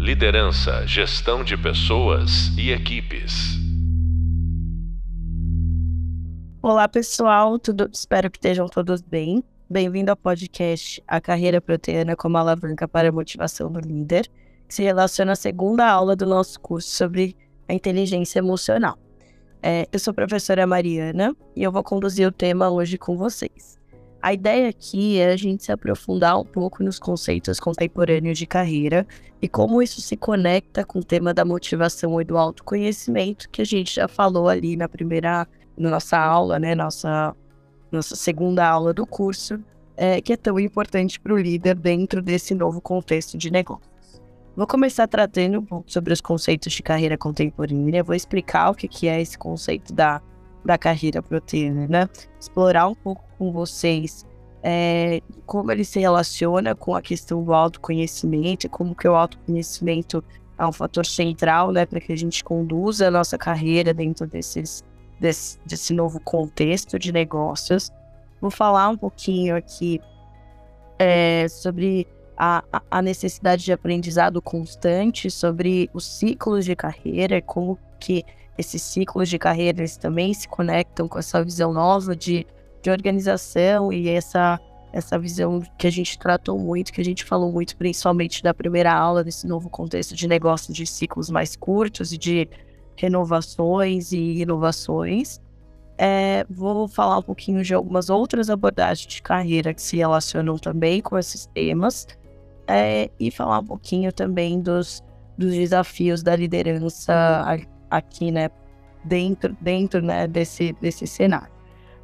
Liderança, gestão de pessoas e equipes. Olá, pessoal. Tudo, espero que estejam todos bem. Bem-vindo ao podcast A Carreira Proteana como Alavanca para a Motivação do Líder, que se relaciona à segunda aula do nosso curso sobre a inteligência emocional. É, eu sou a professora Mariana e eu vou conduzir o tema hoje com vocês. A ideia aqui é a gente se aprofundar um pouco nos conceitos contemporâneos de carreira e como isso se conecta com o tema da motivação e do autoconhecimento que a gente já falou ali na primeira, na nossa aula, né, nossa, nossa segunda aula do curso, é, que é tão importante para o líder dentro desse novo contexto de negócios. Vou começar tratando um pouco sobre os conceitos de carreira contemporânea, vou explicar o que é esse conceito da da carreira proteína, né? Explorar um pouco com vocês é, como ele se relaciona com a questão do autoconhecimento, como que o autoconhecimento é um fator central, né, para que a gente conduza a nossa carreira dentro desses, desse, desse novo contexto de negócios. Vou falar um pouquinho aqui é, sobre a, a necessidade de aprendizado constante, sobre os ciclos de carreira, como que esses ciclos de carreira eles também se conectam com essa visão nova de, de organização e essa, essa visão que a gente tratou muito, que a gente falou muito, principalmente da primeira aula, desse novo contexto de negócio de ciclos mais curtos e de renovações e inovações. É, vou falar um pouquinho de algumas outras abordagens de carreira que se relacionam também com esses temas é, e falar um pouquinho também dos, dos desafios da liderança aqui, né, dentro, dentro né, desse, desse cenário.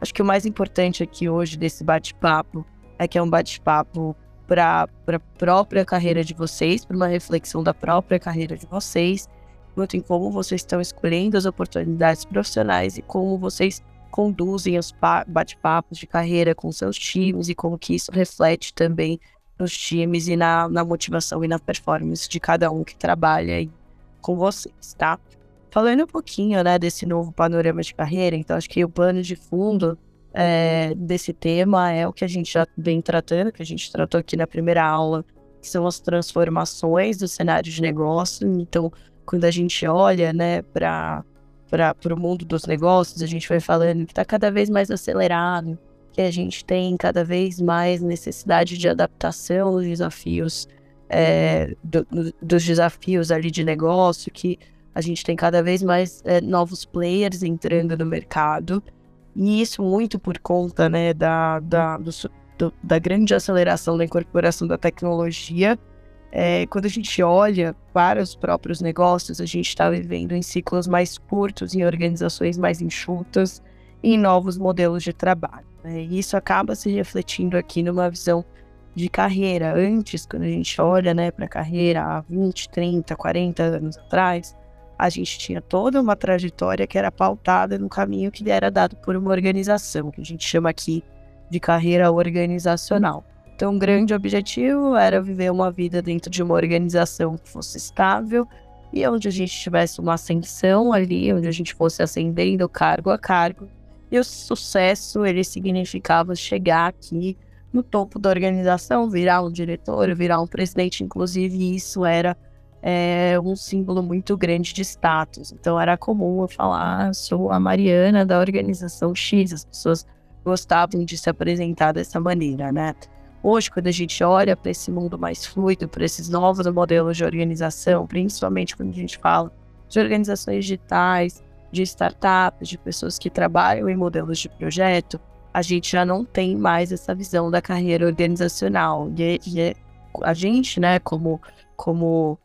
Acho que o mais importante aqui hoje desse bate-papo é que é um bate-papo para a própria carreira de vocês, para uma reflexão da própria carreira de vocês, quanto em como vocês estão escolhendo as oportunidades profissionais e como vocês conduzem os bate-papos de carreira com seus times e como que isso reflete também nos times e na, na motivação e na performance de cada um que trabalha com vocês, tá? Falando um pouquinho, né, desse novo panorama de carreira, então acho que o plano de fundo é, desse tema é o que a gente já vem tratando, que a gente tratou aqui na primeira aula, que são as transformações do cenário de negócio. Então, quando a gente olha, né, para o mundo dos negócios, a gente vai falando que está cada vez mais acelerado, que a gente tem cada vez mais necessidade de adaptação aos desafios, é, do, dos desafios ali de negócio, que a gente tem cada vez mais é, novos players entrando no mercado. E isso muito por conta né, da, da, do, do, da grande aceleração da incorporação da tecnologia. É, quando a gente olha para os próprios negócios, a gente está vivendo em ciclos mais curtos, em organizações mais enxutas, em novos modelos de trabalho. Né? E isso acaba se refletindo aqui numa visão de carreira. Antes, quando a gente olha né, para a carreira há 20, 30, 40 anos atrás, a gente tinha toda uma trajetória que era pautada no caminho que era dado por uma organização, que a gente chama aqui de carreira organizacional. Então, um grande objetivo era viver uma vida dentro de uma organização que fosse estável e onde a gente tivesse uma ascensão ali, onde a gente fosse ascendendo cargo a cargo. E o sucesso, ele significava chegar aqui no topo da organização, virar um diretor, virar um presidente, inclusive isso era é, um símbolo muito grande de status. Então era comum eu falar, ah, sou a Mariana da organização X, as pessoas gostavam de se apresentar dessa maneira, né? Hoje, quando a gente olha para esse mundo mais fluido, para esses novos modelos de organização, principalmente quando a gente fala de organizações digitais, de startups, de pessoas que trabalham em modelos de projeto, a gente já não tem mais essa visão da carreira organizacional. E, e a gente, né, como, como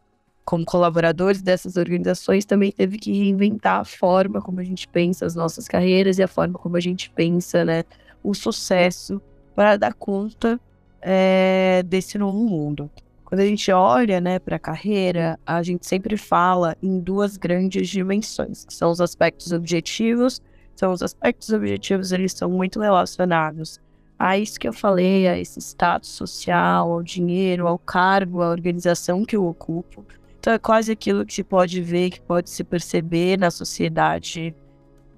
como colaboradores dessas organizações, também teve que reinventar a forma como a gente pensa as nossas carreiras e a forma como a gente pensa né, o sucesso para dar conta é, desse novo mundo. Quando a gente olha né, para a carreira, a gente sempre fala em duas grandes dimensões, que são os aspectos objetivos. São os aspectos objetivos, eles são muito relacionados a isso que eu falei, a esse status social, ao dinheiro, ao cargo, à organização que eu ocupo. Então é quase aquilo que se pode ver, que pode se perceber na sociedade,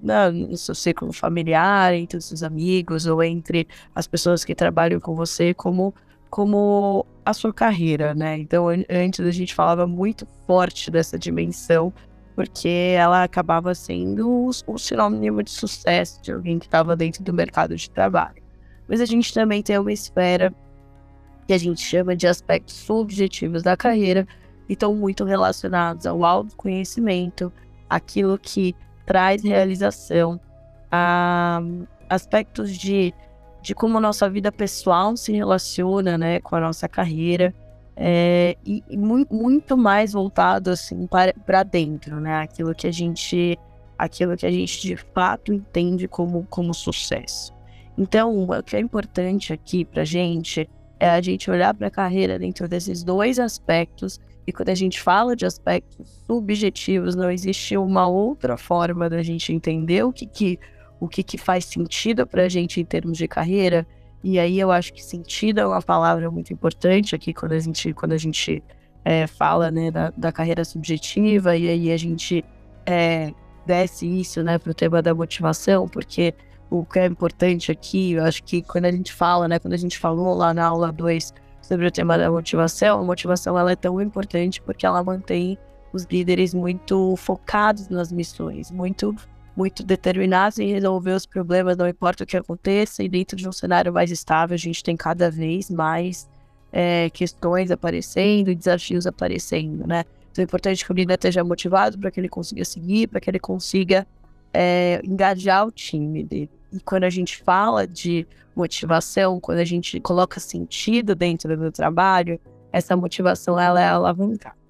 na, no seu círculo familiar, entre os seus amigos ou entre as pessoas que trabalham com você, como, como a sua carreira, né? Então, antes a gente falava muito forte dessa dimensão, porque ela acabava sendo o, sinônimo de sucesso de alguém que estava dentro do mercado de trabalho. Mas a gente também tem uma esfera que a gente chama de aspectos subjetivos da carreira, e estão muito relacionados ao autoconhecimento, aquilo que traz realização, a aspectos de de como nossa vida pessoal se relaciona né, com a nossa carreira. É, e, e muito, muito mais voltado assim para dentro, né? Aquilo que a gente aquilo que a gente de fato entende como, como sucesso. Então, o que é importante aqui para gente é a gente olhar para a carreira dentro desses dois aspectos. E quando a gente fala de aspectos subjetivos, não existe uma outra forma da gente entender o que, que o que, que faz sentido para a gente em termos de carreira. E aí eu acho que sentido é uma palavra muito importante aqui quando a gente, quando a gente é, fala né, da, da, carreira subjetiva, e aí a gente é, desce isso né, para o tema da motivação, porque o que é importante aqui, eu acho que quando a gente fala, né, quando a gente falou lá na aula 2 sobre o tema da motivação, a motivação ela é tão importante porque ela mantém os líderes muito focados nas missões, muito muito determinados em resolver os problemas, não importa o que aconteça, e dentro de um cenário mais estável, a gente tem cada vez mais é, questões aparecendo desafios aparecendo, né? Então é importante que o líder esteja motivado para que ele consiga seguir, para que ele consiga é, engajar o time dele. E quando a gente fala de motivação, quando a gente coloca sentido dentro do trabalho, essa motivação ela é alavancada.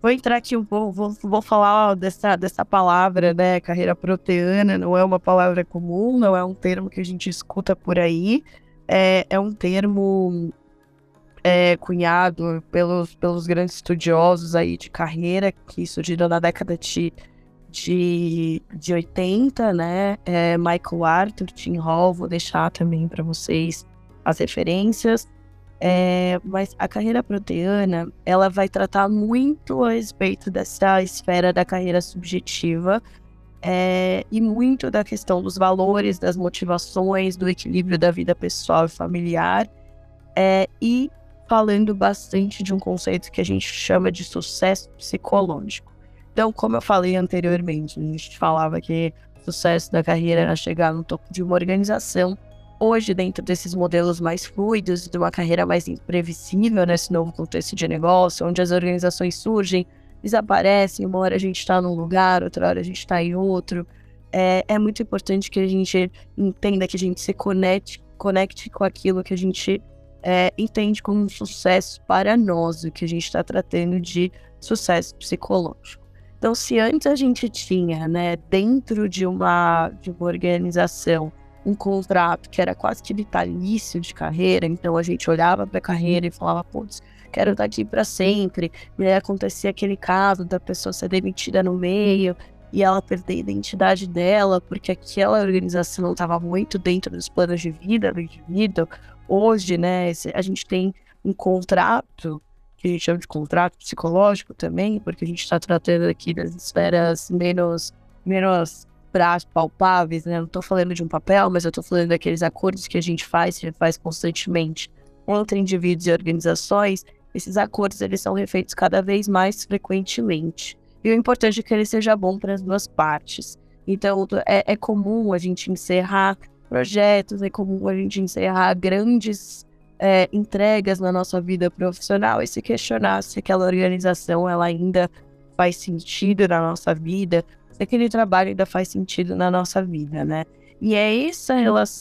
Vou entrar aqui pouco, vou, vou falar dessa, dessa palavra, né? Carreira proteana, não é uma palavra comum, não é um termo que a gente escuta por aí. É, é um termo é, cunhado pelos, pelos grandes estudiosos aí de carreira que surgiram na década de, de, de 80, né? É, Michael Arthur, Tim Hall, vou deixar também para vocês as referências. É, mas a carreira proteana, ela vai tratar muito a respeito dessa esfera da carreira subjetiva é, e muito da questão dos valores, das motivações, do equilíbrio da vida pessoal e familiar, é, e falando bastante de um conceito que a gente chama de sucesso psicológico. Então, como eu falei anteriormente, a gente falava que o sucesso da carreira era chegar no topo de uma organização, hoje, dentro desses modelos mais fluidos, de uma carreira mais imprevisível nesse novo contexto de negócio, onde as organizações surgem, desaparecem, uma hora a gente está num lugar, outra hora a gente está em outro. É, é, muito importante que a gente entenda que a gente se conecte, conecte com aquilo que a gente é, entende como um sucesso para nós, o que a gente está tratando de sucesso psicológico. Então, se antes a gente tinha, né, dentro de uma, de uma organização, um contrato que era quase que vitalício de carreira, então a gente olhava para a carreira e falava, putz, quero estar aqui para sempre. E aí acontecia aquele caso da pessoa ser demitida no meio e ela perder a identidade dela, porque aquela organização não estava muito dentro dos planos de vida do indivíduo. Hoje, né, a gente tem um contrato, que a gente chama de contrato psicológico também, porque a gente está tratando aqui das esferas menos, menos práticos, palpáveis, né? Não estou falando de um papel, mas eu estou falando daqueles acordos que a gente faz, que faz constantemente entre indivíduos e organizações. Esses acordos eles são refeitos cada vez mais frequentemente. E o importante é que ele seja bom para as duas partes. Então, é, é comum a gente encerrar projetos, é comum a gente encerrar grandes é, entregas na nossa vida profissional e se questionar se aquela organização ela ainda faz sentido na nossa vida, se aquele trabalho ainda faz sentido na nossa vida, né? E é essa,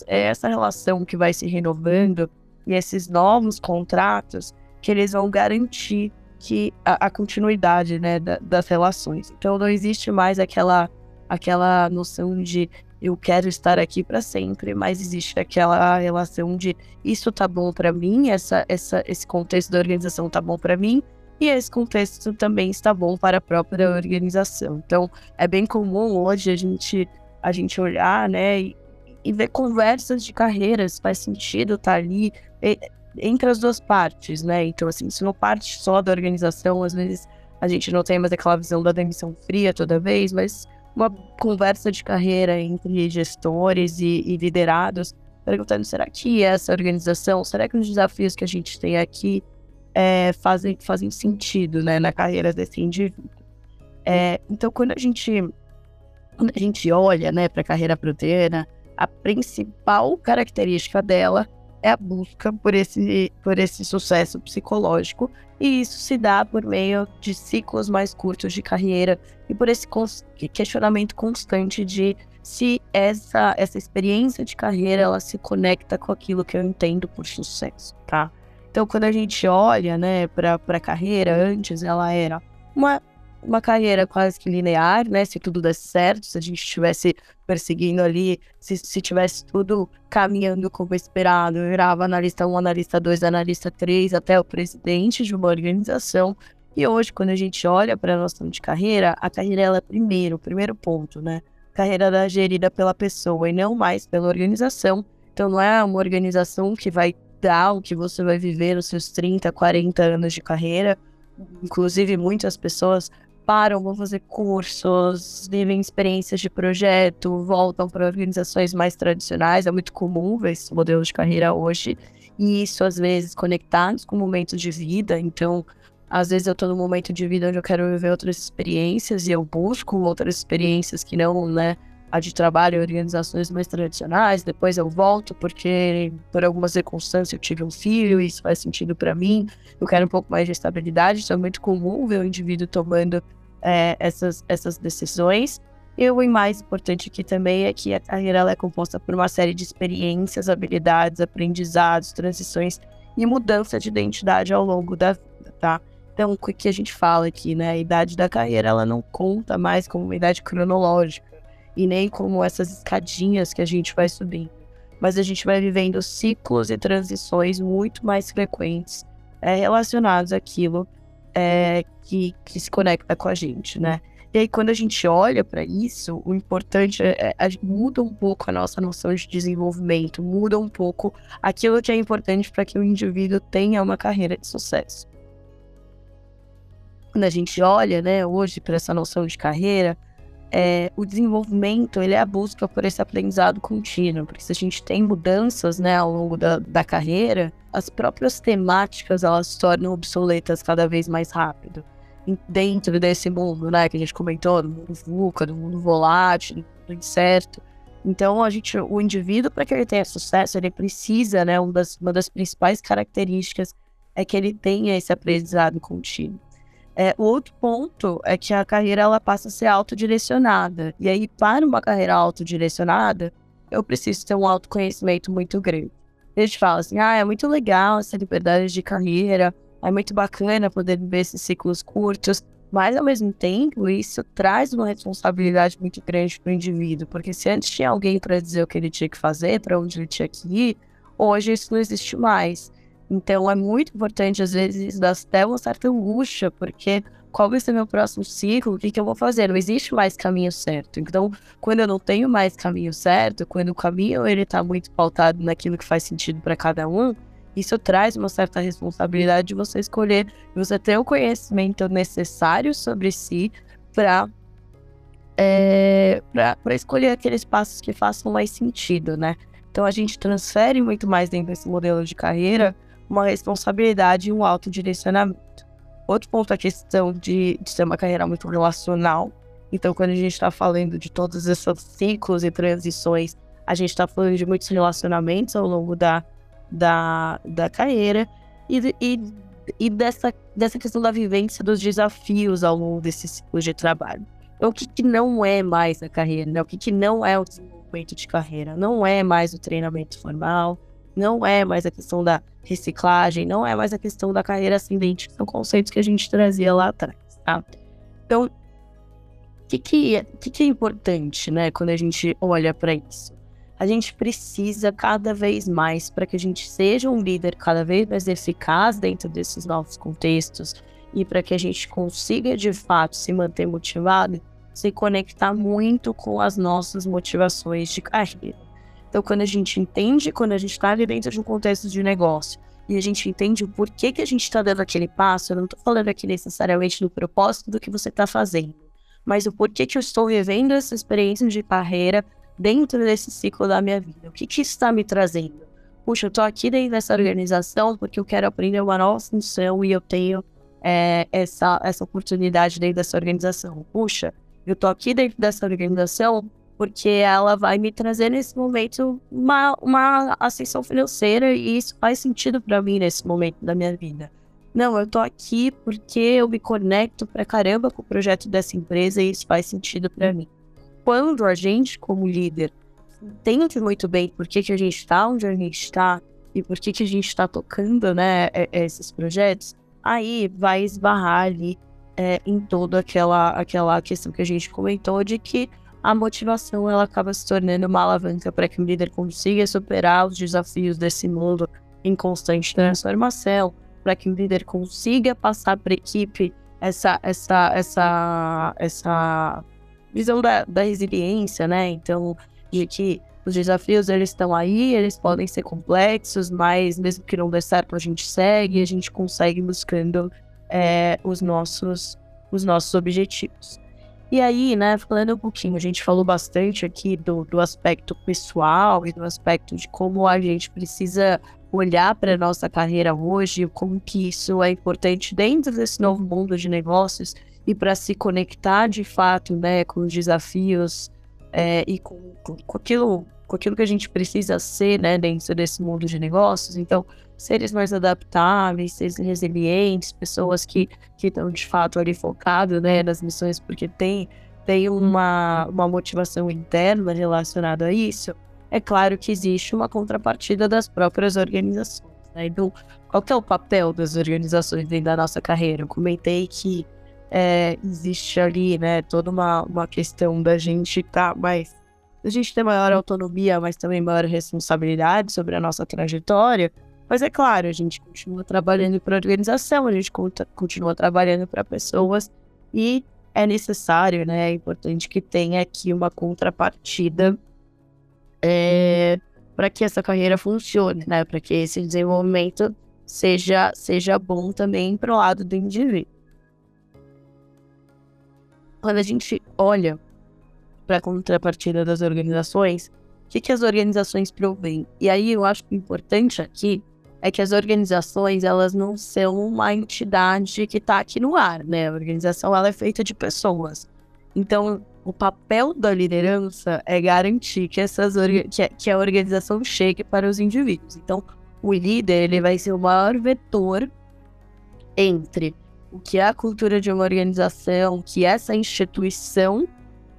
é essa relação que vai se renovando e esses novos contratos que eles vão garantir que a, a continuidade né, da, das relações. Então não existe mais aquela, aquela noção de eu quero estar aqui para sempre, mas existe aquela relação de isso tá bom para mim, essa, essa, esse contexto da organização tá bom para mim, e esse contexto também está bom para a própria organização. Então, é bem comum hoje a gente, a gente olhar, né, e, e ver conversas de carreiras, faz sentido estar tá ali e, entre as duas partes, né? Então, assim, se não parte só da organização, às vezes a gente não tem mais aquela visão da demissão fria toda vez, mas uma conversa de carreira entre gestores e, e liderados perguntando: será que essa organização, será que os desafios que a gente tem aqui é, fazem, fazem sentido né, na carreira desse indivíduo? É, então, quando a gente, quando a gente olha né, para a carreira proteana, a principal característica dela é a busca por esse, por esse sucesso psicológico, e isso se dá por meio de ciclos mais curtos de carreira e por esse questionamento constante de se essa, essa experiência de carreira ela se conecta com aquilo que eu entendo por sucesso, tá? Então, quando a gente olha, né, para a carreira, antes ela era uma uma carreira quase que linear, né? Se tudo desse certo, se a gente estivesse perseguindo ali, se, se tivesse tudo caminhando como esperado, eu virava analista 1, analista 2, analista 3, até o presidente de uma organização. E hoje, quando a gente olha para a noção de carreira, a carreira ela é primeiro, o primeiro ponto, né? A carreira é gerida pela pessoa e não mais pela organização. Então, não é uma organização que vai dar o que você vai viver nos seus 30, 40 anos de carreira. Inclusive, muitas pessoas param, vão fazer cursos, vivem experiências de projeto, voltam para organizações mais tradicionais. É muito comum ver esse modelo de carreira hoje. E isso, às vezes, conectados com o momento de vida. Então, às vezes eu estou num momento de vida onde eu quero viver outras experiências e eu busco outras experiências que não, né, a de trabalho em organizações mais tradicionais. Depois eu volto porque, por alguma circunstância, eu tive um filho e isso faz sentido para mim. Eu quero um pouco mais de estabilidade. Isso é muito comum ver o indivíduo tomando é, essas, essas decisões. E o mais importante aqui também é que a carreira é composta por uma série de experiências, habilidades, aprendizados, transições e mudança de identidade ao longo da vida, tá? Então, o que a gente fala aqui, né? A idade da carreira, ela não conta mais como uma idade cronológica e nem como essas escadinhas que a gente vai subindo. Mas a gente vai vivendo ciclos e transições muito mais frequentes é, relacionados àquilo é, que, que se conecta com a gente, né? E aí, quando a gente olha para isso, o importante é, é, muda um pouco a nossa noção de desenvolvimento, muda um pouco aquilo que é importante para que o indivíduo tenha uma carreira de sucesso. Quando a gente olha, né, hoje para essa noção de carreira, é, o desenvolvimento ele é a busca por esse aprendizado contínuo, porque se a gente tem mudanças né, ao longo da, da carreira, as próprias temáticas elas se tornam obsoletas cada vez mais rápido. Dentro desse mundo, né, que a gente comentou, do mundo VUCA, do mundo volátil, do incerto. Então, a gente, o indivíduo, para que ele tenha sucesso, ele precisa, né, uma das, uma das principais características é que ele tenha esse aprendizado contínuo. É, o outro ponto é que a carreira ela passa a ser autodirecionada. E aí, para uma carreira autodirecionada, eu preciso ter um autoconhecimento muito grande. A gente fala assim, ah, é muito legal essa liberdade de carreira, é muito bacana poder viver esses ciclos curtos, mas ao mesmo tempo isso traz uma responsabilidade muito grande para o indivíduo, porque se antes tinha alguém para dizer o que ele tinha que fazer, para onde ele tinha que ir, hoje isso não existe mais. Então é muito importante, às vezes, isso dá até uma certa angústia, porque qual vai ser meu próximo ciclo? O que, que eu vou fazer? Não existe mais caminho certo. Então, quando eu não tenho mais caminho certo, quando o caminho ele está muito pautado naquilo que faz sentido para cada um, isso traz uma certa responsabilidade de você escolher, você ter o conhecimento necessário sobre si para é, para escolher aqueles passos que façam mais sentido, né? Então a gente transfere muito mais dentro desse modelo de carreira uma responsabilidade e um autodirecionamento. Outro ponto é a questão de, de ser uma carreira muito relacional. Então, quando a gente está falando de todos esses ciclos e transições, a gente está falando de muitos relacionamentos ao longo da, da, da carreira e, e, e dessa, dessa questão da vivência dos desafios ao longo desse ciclo de trabalho. Então, o que, que não é mais a carreira? Né? O que, que não é o desenvolvimento de carreira? Não é mais o treinamento formal, não é mais a questão da reciclagem, não é mais a questão da carreira ascendente, são conceitos que a gente trazia lá atrás, tá? Então, o que, que, é, que, que é importante, né, quando a gente olha para isso? A gente precisa cada vez mais para que a gente seja um líder cada vez mais eficaz dentro desses novos contextos e para que a gente consiga de fato se manter motivado, se conectar muito com as nossas motivações de carreira. Então, quando a gente entende, quando a gente está ali dentro de um contexto de negócio, e a gente entende o porquê que a gente está dando aquele passo, eu não estou falando aqui necessariamente do propósito do que você está fazendo, mas o porquê que eu estou vivendo essa experiência de carreira dentro desse ciclo da minha vida? O que, que está me trazendo? Puxa, eu estou aqui dentro dessa organização porque eu quero aprender uma nova função e eu tenho é, essa, essa oportunidade dentro dessa organização. Puxa, eu estou aqui dentro dessa organização porque ela vai me trazer nesse momento uma, uma ascensão financeira e isso faz sentido para mim nesse momento da minha vida. Não, eu tô aqui porque eu me conecto pra caramba com o projeto dessa empresa e isso faz sentido para mim. Quando a gente, como líder, entende muito bem por que, que a gente está onde a gente está e por que, que a gente está tocando né, esses projetos, aí vai esbarrar ali é, em toda aquela, aquela questão que a gente comentou de que a motivação ela acaba se tornando uma alavanca para que o líder consiga superar os desafios desse mundo em constante transformação, para que o líder consiga passar para a equipe essa, essa, essa, essa visão da, da resiliência, né? Então, de que os desafios eles estão aí, eles podem ser complexos, mas mesmo que não dê certo, a gente segue, a gente consegue buscando é, os nossos os nossos objetivos. E aí, né, falando um pouquinho, a gente falou bastante aqui do, do aspecto pessoal e do aspecto de como a gente precisa olhar para a nossa carreira hoje, como que isso é importante dentro desse novo mundo de negócios e para se conectar de fato né, com os desafios é, e com, com, com, aquilo, com aquilo que a gente precisa ser né, dentro desse mundo de negócios. Então, seres mais adaptáveis, seres resilientes, pessoas que estão de fato ali focadas né, nas missões, porque tem, tem uma, uma motivação interna relacionada a isso é claro que existe uma contrapartida das próprias organizações. Né? Então, qual é o papel das organizações dentro da nossa carreira? Eu comentei que é, existe ali, né, toda uma, uma questão da gente estar tá mais. A gente ter maior autonomia, mas também maior responsabilidade sobre a nossa trajetória. Mas é claro, a gente continua trabalhando para a organização, a gente continua trabalhando para pessoas e é necessário, né, é importante que tenha aqui uma contrapartida é, para que essa carreira funcione, né? Para que esse desenvolvimento seja, seja bom também para o lado do indivíduo. Quando a gente olha para a contrapartida das organizações, o que, que as organizações provêm? E aí eu acho importante aqui é que as organizações elas não são uma entidade que está aqui no ar, né? A organização ela é feita de pessoas. Então o papel da liderança é garantir que, essas que, que a organização chegue para os indivíduos. Então, o líder ele vai ser o maior vetor entre o que é a cultura de uma organização, que é essa instituição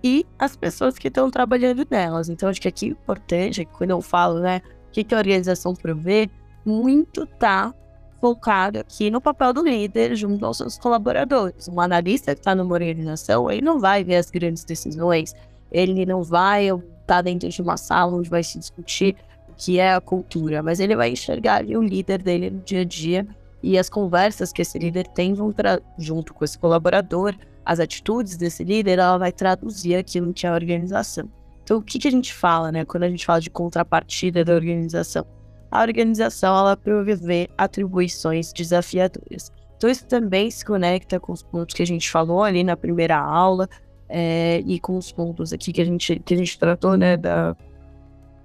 e as pessoas que estão trabalhando nelas. Então, acho que aqui é importante, quando eu falo, né, o que, que a organização provê, muito tá focado aqui no papel do líder junto aos seus colaboradores. Um analista que está numa organização, ele não vai ver as grandes decisões, ele não vai estar dentro de uma sala onde vai se discutir o que é a cultura, mas ele vai enxergar o líder dele no dia a dia e as conversas que esse líder tem vão junto com esse colaborador, as atitudes desse líder, ela vai traduzir aquilo que é a organização. Então, o que, que a gente fala, né, quando a gente fala de contrapartida da organização? A organização ela prover atribuições desafiadoras. Então, isso também se conecta com os pontos que a gente falou ali na primeira aula é, e com os pontos aqui que a gente, que a gente tratou, né, da,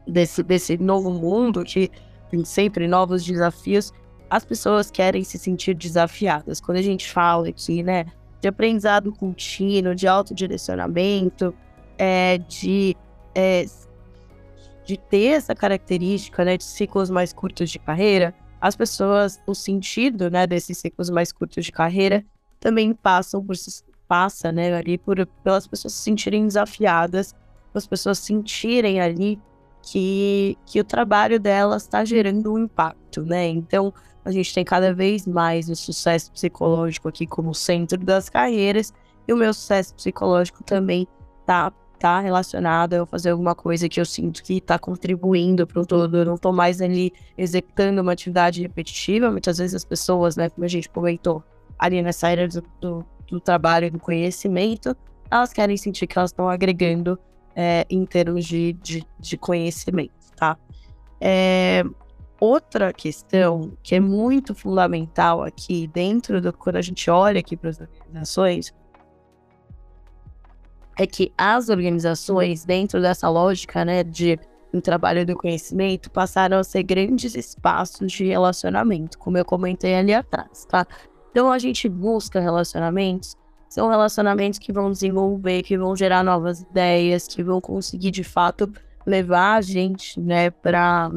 desse, desse novo mundo que tem sempre novos desafios. As pessoas querem se sentir desafiadas. Quando a gente fala aqui, né, de aprendizado contínuo, de autodirecionamento, é, de é, de ter essa característica, né, de ciclos mais curtos de carreira, as pessoas, o sentido, né, desses ciclos mais curtos de carreira também passam por passa, né, ali por pelas pessoas se sentirem desafiadas, as pessoas sentirem ali que, que o trabalho delas está gerando um impacto, né? Então, a gente tem cada vez mais o sucesso psicológico aqui como centro das carreiras, e o meu sucesso psicológico também está tá relacionado a eu fazer alguma coisa que eu sinto que tá contribuindo para o todo. Eu não tô mais ali executando uma atividade repetitiva. Muitas vezes as pessoas, né, como a gente comentou, ali nessa área do, do, do trabalho e do conhecimento, elas querem sentir que elas estão agregando é, em termos de, de, de conhecimento, tá? É, outra questão que é muito fundamental aqui dentro do quando a gente olha aqui para as organizações é que as organizações, dentro dessa lógica né, de um trabalho do conhecimento, passaram a ser grandes espaços de relacionamento, como eu comentei ali atrás, tá? Então a gente busca relacionamentos, são relacionamentos que vão desenvolver, que vão gerar novas ideias, que vão conseguir de fato levar a gente, né, para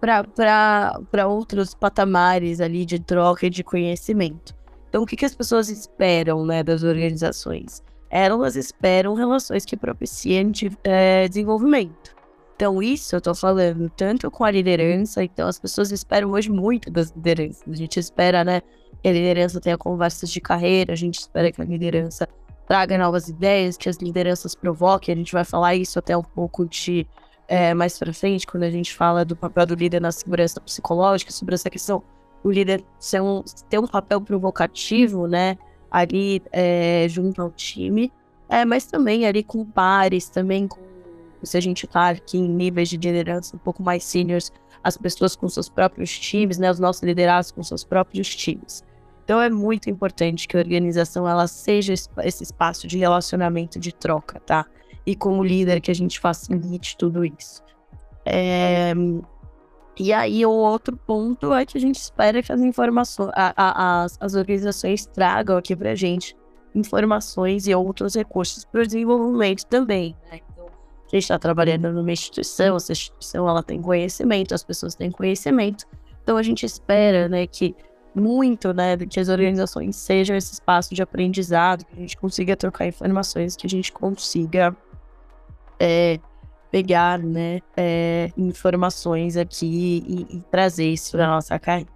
para outros patamares ali de troca e de conhecimento. Então, o que, que as pessoas esperam né, das organizações? Elas esperam relações que propiciem é, desenvolvimento. Então, isso eu estou falando tanto com a liderança, então as pessoas esperam hoje muito das lideranças. A gente espera, né, que a liderança tenha conversas de carreira, a gente espera que a liderança traga novas ideias, que as lideranças provoquem. A gente vai falar isso até um pouco de é, mais para frente, quando a gente fala do papel do líder na segurança psicológica, sobre essa questão, o líder ser um, ter um papel provocativo, né, ali é, junto ao time, é, mas também ali com pares, também com, se a gente está aqui em níveis de liderança um pouco mais seniors, as pessoas com seus próprios times, né, os nossos liderados com seus próprios times. Então é muito importante que a organização ela seja esse espaço de relacionamento, de troca, tá? e como líder que a gente facilite tudo isso. É, e aí o outro ponto é que a gente espera que as informações, a, a, as, as organizações tragam aqui para a gente informações e outros recursos para o desenvolvimento também. Né? Então, a gente está trabalhando numa instituição, essa instituição ela tem conhecimento, as pessoas têm conhecimento, então a gente espera né, que muito, né, que as organizações sejam esse espaço de aprendizado, que a gente consiga trocar informações, que a gente consiga é, pegar né, é, informações aqui e, e trazer isso para nossa carreira.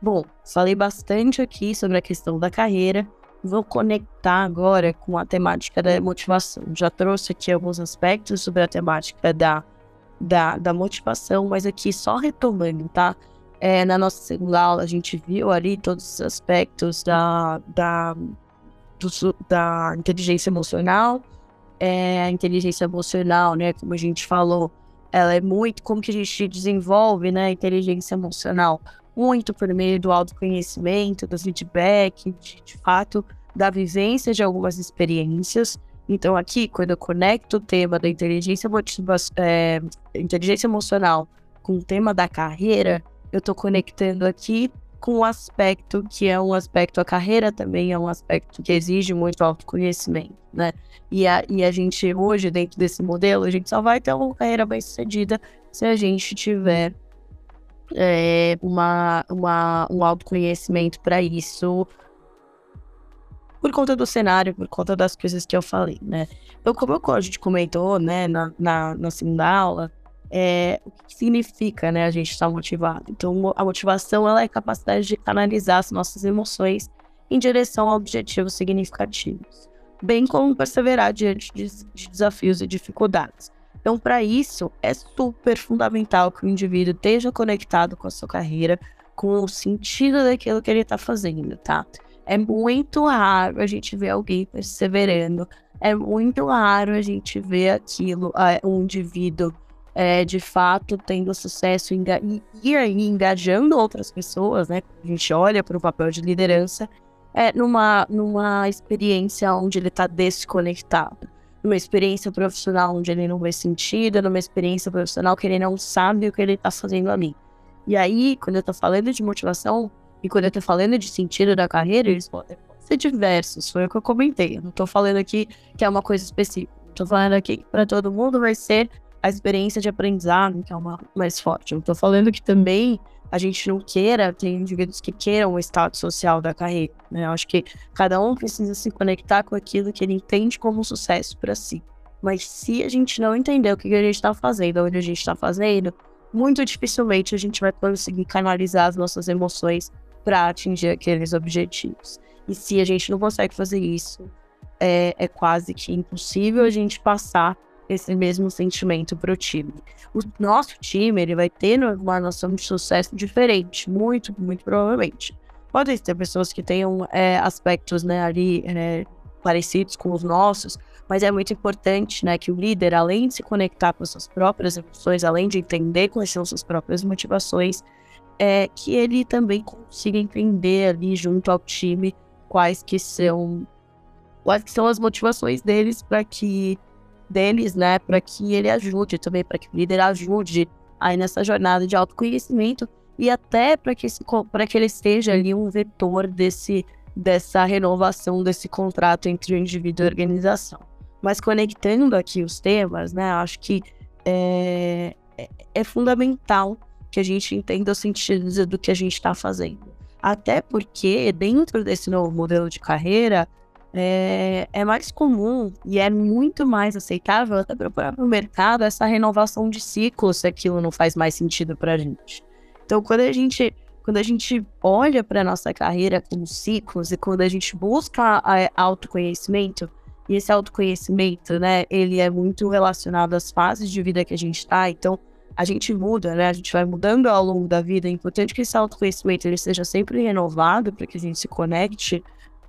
Bom, falei bastante aqui sobre a questão da carreira. Vou conectar agora com a temática da motivação. Já trouxe aqui alguns aspectos sobre a temática da, da, da motivação, mas aqui só retomando, tá? É, na nossa segunda aula, a gente viu ali todos os aspectos da, da, do, da inteligência emocional, é, a inteligência emocional, né? Como a gente falou, ela é muito como que a gente desenvolve, né? A inteligência emocional muito por meio do autoconhecimento, do feedback, de, de fato, da vivência de algumas experiências. Então, aqui, quando eu conecto o tema da inteligência, é, inteligência emocional com o tema da carreira, eu estou conectando aqui com um aspecto que é um aspecto, a carreira também é um aspecto que exige muito autoconhecimento, né? E a, e a gente, hoje, dentro desse modelo, a gente só vai ter uma carreira bem sucedida se a gente tiver é, uma, uma, um autoconhecimento para isso por conta do cenário, por conta das coisas que eu falei, né? Então, como a gente comentou, né, na, na, na segunda aula, é, o que significa né, a gente estar motivado. Então, a motivação ela é a capacidade de canalizar as nossas emoções em direção a objetivos significativos, bem como perseverar diante de, de desafios e dificuldades. Então, para isso, é super fundamental que o indivíduo esteja conectado com a sua carreira, com o sentido daquilo que ele está fazendo, tá? É muito raro a gente ver alguém perseverando, é muito raro a gente ver aquilo, um indivíduo é, de fato tendo sucesso e, e aí engajando outras pessoas, né? A gente olha para o papel de liderança, é numa, numa experiência onde ele está desconectado, numa experiência profissional onde ele não vê sentido, numa experiência profissional que ele não sabe o que ele está fazendo ali. E aí, quando eu estou falando de motivação e quando eu estou falando de sentido da carreira, eles podem ser diversos, foi o que eu comentei. Eu não estou falando aqui que é uma coisa específica. Estou falando aqui que para todo mundo vai ser a experiência de aprendizado, que é uma mais forte. Eu estou falando que também a gente não queira, tem indivíduos que queiram o estado social da carreira. Né? Eu acho que cada um precisa se conectar com aquilo que ele entende como sucesso para si. Mas se a gente não entender o que a gente está fazendo, onde a gente está fazendo, muito dificilmente a gente vai conseguir canalizar as nossas emoções para atingir aqueles objetivos. E se a gente não consegue fazer isso, é, é quase que impossível a gente passar esse mesmo sentimento para o time. O nosso time ele vai ter uma noção de sucesso diferente, muito, muito provavelmente. Podem ter pessoas que tenham é, aspectos né, ali é, parecidos com os nossos, mas é muito importante né, que o líder, além de se conectar com as suas próprias emoções, além de entender quais são suas próprias motivações, é, que ele também consiga entender ali junto ao time quais que são quais são as motivações deles para que deles, né, para que ele ajude também, para que o líder ajude aí nessa jornada de autoconhecimento e até para que, que ele seja ali um vetor desse, dessa renovação desse contrato entre o indivíduo e a organização. Mas conectando aqui os temas, né, acho que é, é, é fundamental que a gente entenda o sentido do que a gente está fazendo. Até porque, dentro desse novo modelo de carreira, é, é, mais comum e é muito mais aceitável até para o próprio mercado essa renovação de ciclos se aquilo não faz mais sentido para a gente. Então, quando a gente, quando a gente olha para a nossa carreira com ciclos e quando a gente busca autoconhecimento, e esse autoconhecimento, né, ele é muito relacionado às fases de vida que a gente está, então a gente muda, né, a gente vai mudando ao longo da vida, é importante que esse autoconhecimento ele seja sempre renovado para que a gente se conecte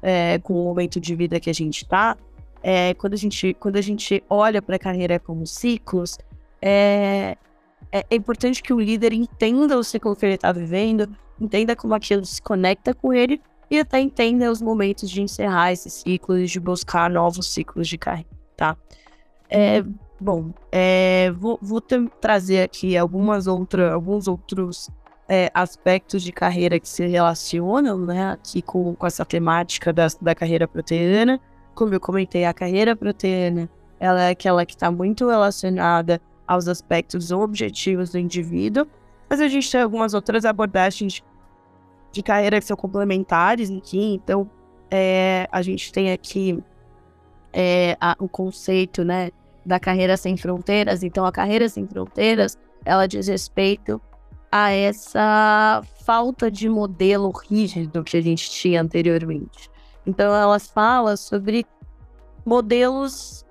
é, com o momento de vida que a gente está, é, quando, a gente, quando a gente olha para a carreira como ciclos, é, é, é, importante que o líder entenda o ciclo que ele está vivendo, entenda como aquilo se conecta com ele e até entenda os momentos de encerrar esse ciclo e de buscar novos ciclos de carreira, tá? É, bom, é, vou, vou trazer aqui algumas outra, alguns outros é, aspectos de carreira que se relacionam, né, aqui com, com essa temática da, da carreira proteína. Como eu comentei, a carreira proteína, ela é aquela que está muito relacionada aos aspectos objetivos do indivíduo, mas a gente tem algumas outras abordagens de carreira que são complementares aqui, então é, a gente tem aqui é, a, o conceito, né, da carreira sem fronteiras, então a carreira sem fronteiras, ela diz respeito a essa falta de modelo rígido que a gente tinha anteriormente. Então, elas falam sobre modelos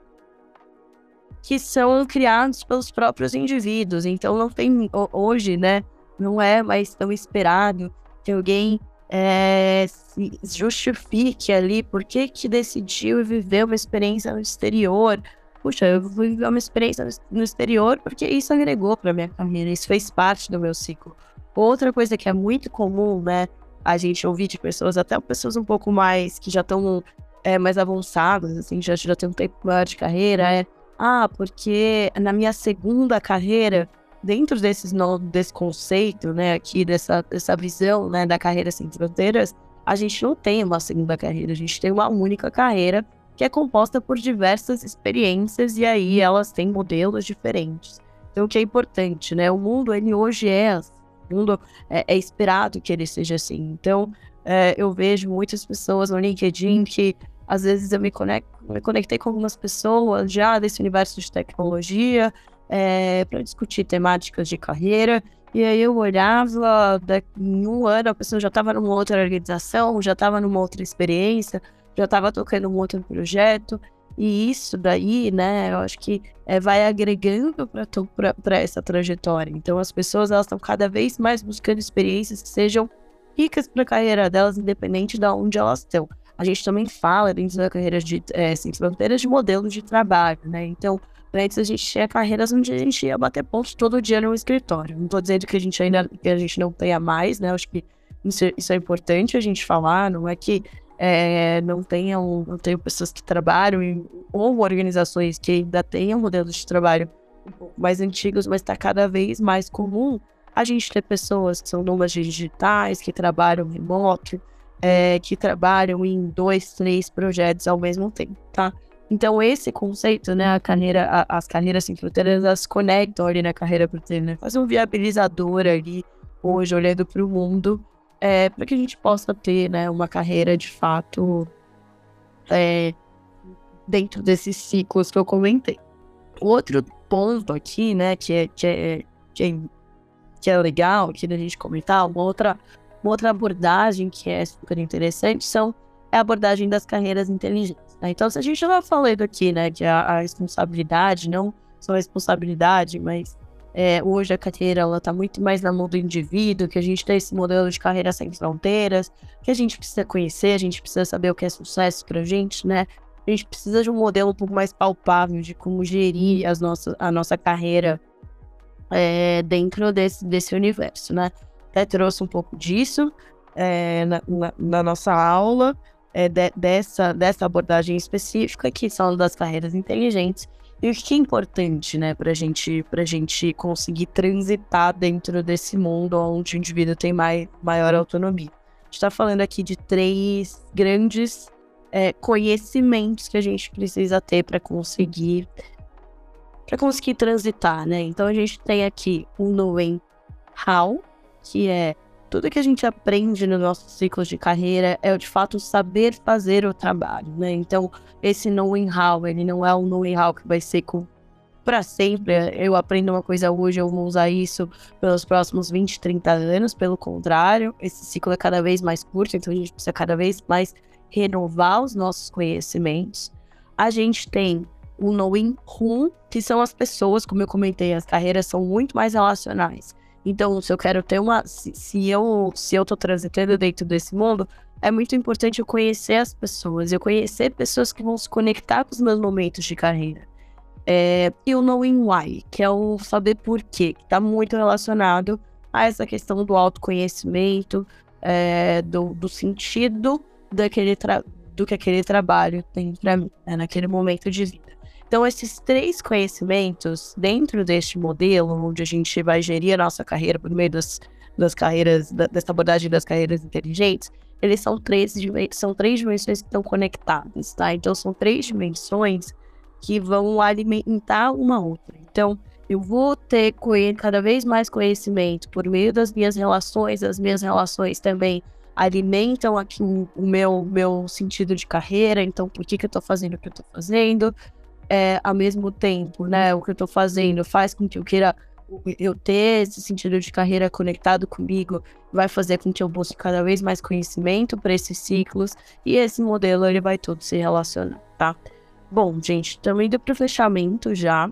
que são criados pelos próprios indivíduos. Então, não tem hoje, né? Não é mais tão esperado que alguém é, se justifique ali por que, que decidiu viver uma experiência no exterior puxa, eu vou viver uma experiência no exterior porque isso agregou para minha carreira, isso fez parte do meu ciclo. Outra coisa que é muito comum, né, a gente ouvir de pessoas, até pessoas um pouco mais que já estão é, mais avançadas, assim, já, já tem um tempo maior de carreira, é ah, porque na minha segunda carreira, dentro desses desse conceito, né, aqui dessa, dessa visão, né, da carreira sem fronteiras, a gente não tem uma segunda carreira, a gente tem uma única carreira que é composta por diversas experiências e aí elas têm modelos diferentes. Então, o que é importante, né? O mundo, ele hoje é, assim, o mundo é, é esperado que ele seja assim. Então, é, eu vejo muitas pessoas no LinkedIn que às vezes eu me, conecto, me conectei com algumas pessoas já desse universo de tecnologia é, para discutir temáticas de carreira. E aí eu olhava, em um ano a pessoa já estava numa outra organização, já estava numa outra experiência, já estava tocando um outro projeto. E isso daí, né, eu acho que é, vai agregando para essa trajetória. Então, as pessoas elas estão cada vez mais buscando experiências que sejam ricas para a carreira delas, independente de onde elas estão. A gente também fala dentro da carreira de é, fronteiras de modelos de trabalho, né? Então, antes a gente tinha carreiras onde a gente ia bater pontos todo dia no escritório. Não estou dizendo que a gente ainda que a gente não tenha mais, né? Acho que isso, isso é importante a gente falar, não é que é, não tenham, não tenham pessoas que trabalham em, ou organizações que ainda tenham modelos de trabalho um pouco mais antigos, mas está cada vez mais comum a gente ter pessoas que são nômades digitais, que trabalham remoto, é, que trabalham em dois, três projetos ao mesmo tempo, tá? Então, esse conceito, né, a carreira, a, as carreiras sem fronteiras, elas conectam ali na carreira proteína, né? faz um viabilizador ali, hoje, olhando para o mundo, é, para que a gente possa ter né, uma carreira de fato é, dentro desses ciclos que eu comentei. Outro ponto aqui, né, que é, que é, que é, que é legal aqui da gente comentar, uma outra, uma outra abordagem que é super interessante são é a abordagem das carreiras inteligentes. Né? Então, se a gente já estava falando aqui, né, que a, a responsabilidade, não só a responsabilidade, mas é, hoje a carreira ela está muito mais na mão do indivíduo, que a gente tem esse modelo de carreira sem fronteiras, que a gente precisa conhecer, a gente precisa saber o que é sucesso para a gente, né? A gente precisa de um modelo um pouco mais palpável de como gerir as nossas, a nossa carreira é, dentro desse, desse universo, né? Até trouxe um pouco disso é, na, na, na, nossa aula, é, de, dessa, dessa abordagem específica, que são das carreiras inteligentes, e o que é importante, né, para gente, a gente conseguir transitar dentro desse mundo onde o indivíduo tem mais, maior autonomia. A gente está falando aqui de três grandes é, conhecimentos que a gente precisa ter para conseguir para conseguir transitar, né? Então a gente tem aqui o knowing how, que é tudo que a gente aprende no nosso ciclo de carreira é de fato saber fazer o trabalho, né? Então, esse knowing how, ele não é um knowing how que vai ser com para sempre. Eu aprendo uma coisa hoje, eu vou usar isso pelos próximos 20, 30 anos. Pelo contrário, esse ciclo é cada vez mais curto, então a gente precisa cada vez mais renovar os nossos conhecimentos. A gente tem o knowing who, que são as pessoas, como eu comentei, as carreiras são muito mais relacionais. Então, se eu quero ter uma. Se, se, eu se eu tô transitando dentro desse mundo, é muito importante eu conhecer as pessoas, eu conhecer pessoas que vão se conectar com os meus momentos de carreira. É, e o knowing why, que é o saber por quê, que está muito relacionado a essa questão do autoconhecimento, é, do, do, sentido daquele do que aquele trabalho tem para mim, né, naquele momento de vida. Então, esses três conhecimentos, dentro deste modelo, onde a gente vai gerir a nossa carreira por meio das, das carreiras, da, dessa abordagem das carreiras inteligentes, eles são três, são três dimensões que estão conectadas, tá? Então, são três dimensões que vão alimentar uma outra. Então, eu vou ter cada vez mais conhecimento por meio das minhas relações, as minhas relações também alimentam aqui o meu, meu sentido de carreira, então por que, que eu estou fazendo o que eu estou fazendo, é, ao mesmo tempo, né? O que eu tô fazendo faz com que eu queira eu ter esse sentido de carreira conectado comigo, vai fazer com que eu busque cada vez mais conhecimento para esses ciclos e esse modelo ele vai todo se relacionar, tá? Bom, gente, estamos indo para o fechamento já.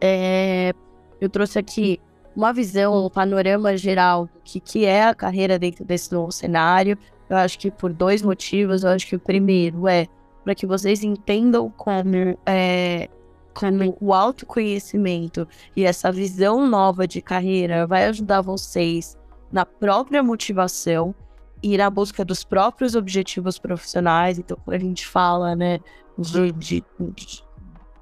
É, eu trouxe aqui uma visão, um panorama geral do que, que é a carreira dentro desse novo cenário. Eu acho que por dois motivos. Eu acho que o primeiro é para que vocês entendam como, é, como o autoconhecimento e essa visão nova de carreira vai ajudar vocês na própria motivação e na busca dos próprios objetivos profissionais. Então, quando a gente fala, né, de, de,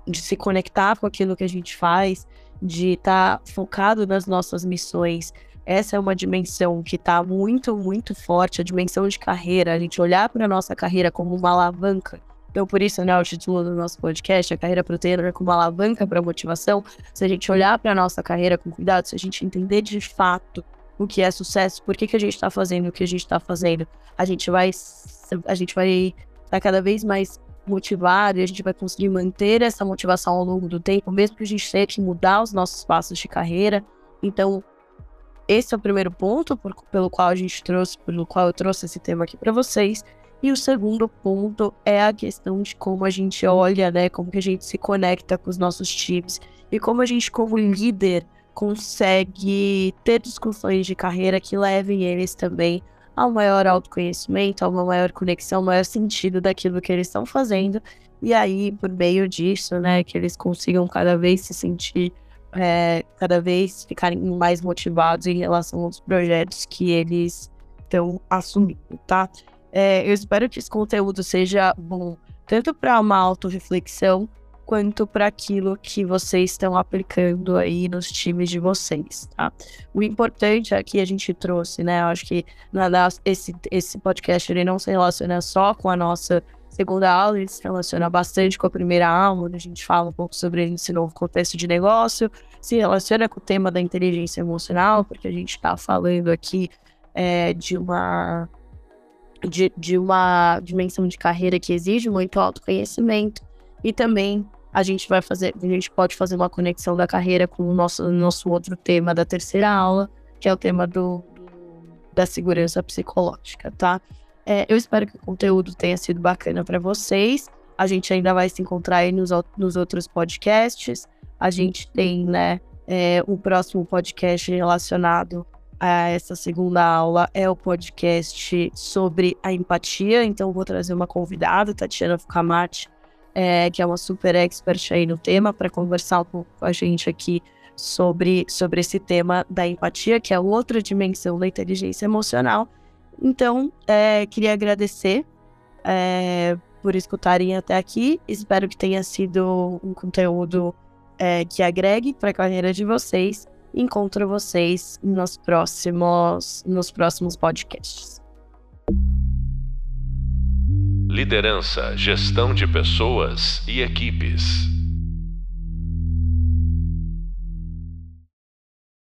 de, se conectar com aquilo que a gente faz, de estar tá focado nas nossas missões, essa é uma dimensão que está muito, muito forte, a dimensão de carreira, a gente olhar para a nossa carreira como uma alavanca então, por isso, né, o título do nosso podcast, a carreira proteína como alavanca para motivação. Se a gente olhar para a nossa carreira com cuidado, se a gente entender de fato o que é sucesso, por que, que a gente está fazendo o que a gente está fazendo, a gente vai a gente vai estar tá cada vez mais motivado e a gente vai conseguir manter essa motivação ao longo do tempo, mesmo que a gente tenha que mudar os nossos passos de carreira. Então, esse é o primeiro ponto por, pelo qual a gente trouxe, pelo qual eu trouxe esse tema aqui para vocês. E o segundo ponto é a questão de como a gente olha, né, como que a gente se conecta com os nossos times e como a gente como líder consegue ter discussões de carreira que levem eles também ao maior autoconhecimento, a uma maior conexão, ao maior sentido daquilo que eles estão fazendo. E aí, por meio disso, né, que eles consigam cada vez se sentir, é, cada vez ficarem mais motivados em relação aos projetos que eles estão assumindo, tá? É, eu espero que esse conteúdo seja bom tanto para uma autorreflexão quanto para aquilo que vocês estão aplicando aí nos times de vocês, tá? O importante aqui a gente trouxe, né? Eu acho que na, esse, esse podcast ele não se relaciona só com a nossa segunda aula, ele se relaciona bastante com a primeira aula, onde a gente fala um pouco sobre esse novo contexto de negócio, se relaciona com o tema da inteligência emocional, porque a gente está falando aqui é, de uma de, de uma dimensão de carreira que exige muito autoconhecimento e também a gente vai fazer, a gente pode fazer uma conexão da carreira com o nosso, nosso outro tema da terceira aula, que é o tema do, da segurança psicológica, tá? É, eu espero que o conteúdo tenha sido bacana para vocês. A gente ainda vai se encontrar aí nos, nos outros podcasts. A gente tem, né, é, o próximo podcast relacionado essa segunda aula é o podcast sobre a empatia. Então, vou trazer uma convidada, Tatiana Fucamati, é, que é uma super expert aí no tema, para conversar um pouco com a gente aqui sobre, sobre esse tema da empatia, que é outra dimensão da inteligência emocional. Então, é, queria agradecer é, por escutarem até aqui. Espero que tenha sido um conteúdo é, que agregue para a carreira de vocês. Encontro vocês nos próximos, nos próximos podcasts. Liderança, gestão de pessoas e equipes.